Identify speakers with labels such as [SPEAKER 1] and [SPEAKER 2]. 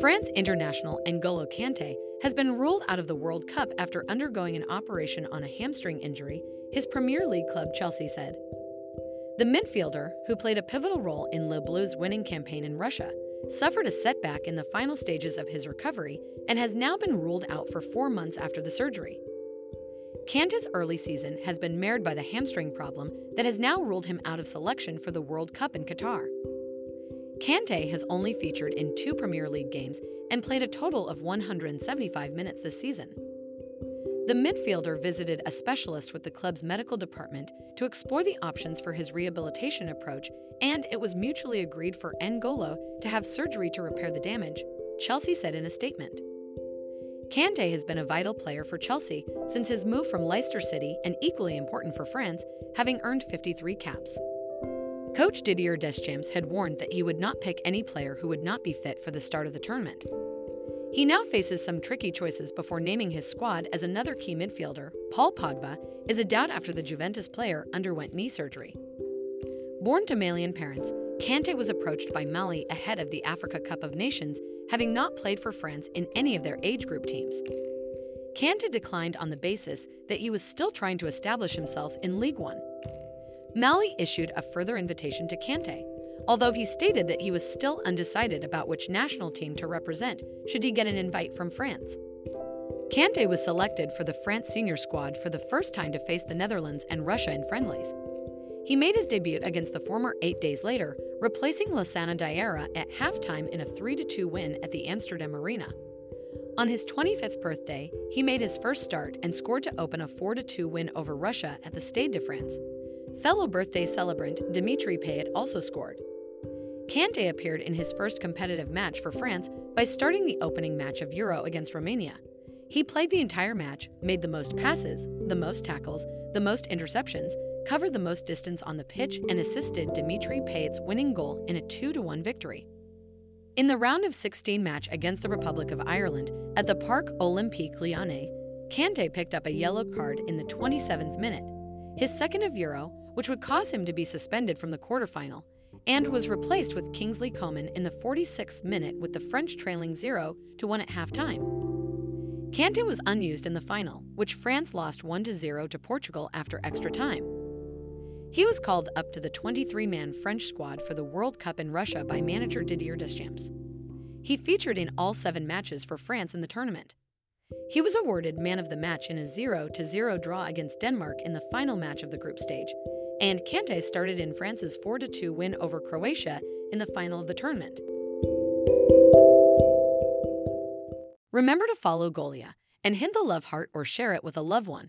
[SPEAKER 1] France international N'Golo Kante has been ruled out of the World Cup after undergoing an operation on a hamstring injury, his Premier League club Chelsea said. The midfielder, who played a pivotal role in Les Bleus' winning campaign in Russia, suffered a setback in the final stages of his recovery and has now been ruled out for four months after the surgery. Kante's early season has been marred by the hamstring problem that has now ruled him out of selection for the World Cup in Qatar. Kante has only featured in two Premier League games and played a total of 175 minutes this season. The midfielder visited a specialist with the club's medical department to explore the options for his rehabilitation approach, and it was mutually agreed for N'Golo to have surgery to repair the damage, Chelsea said in a statement. Kante has been a vital player for Chelsea since his move from Leicester City and equally important for France, having earned 53 caps. Coach Didier Deschamps had warned that he would not pick any player who would not be fit for the start of the tournament. He now faces some tricky choices before naming his squad as another key midfielder, Paul Pogba, is a doubt after the Juventus player underwent knee surgery. Born to Malian parents, Kante was approached by Mali ahead of the Africa Cup of Nations, having not played for France in any of their age group teams. Kante declined on the basis that he was still trying to establish himself in League One. Mali issued a further invitation to Kante, although he stated that he was still undecided about which national team to represent should he get an invite from France. Kante was selected for the France senior squad for the first time to face the Netherlands and Russia in friendlies. He made his debut against the former eight days later, replacing Lassana Diarra at halftime in a 3 2 win at the Amsterdam Arena. On his 25th birthday, he made his first start and scored to open a 4 2 win over Russia at the Stade de France. Fellow birthday celebrant Dimitri Payet also scored. Kante appeared in his first competitive match for France by starting the opening match of Euro against Romania. He played the entire match, made the most passes, the most tackles, the most interceptions, covered the most distance on the pitch, and assisted Dimitri Payet's winning goal in a 2 1 victory. In the round of 16 match against the Republic of Ireland at the Parc Olympique Lyonnais, Kante picked up a yellow card in the 27th minute, his second of Euro, which would cause him to be suspended from the quarterfinal, and was replaced with Kingsley Coman in the 46th minute with the French trailing 0 to 1 at halftime. Kante was unused in the final, which France lost 1 0 to Portugal after extra time. He was called up to the 23 man French squad for the World Cup in Russia by manager Didier Deschamps. He featured in all seven matches for France in the tournament. He was awarded man of the match in a 0 0 draw against Denmark in the final match of the group stage, and Kante started in France's 4 2 win over Croatia in the final of the tournament. Remember to follow Golia and hit the love heart or share it with a loved one.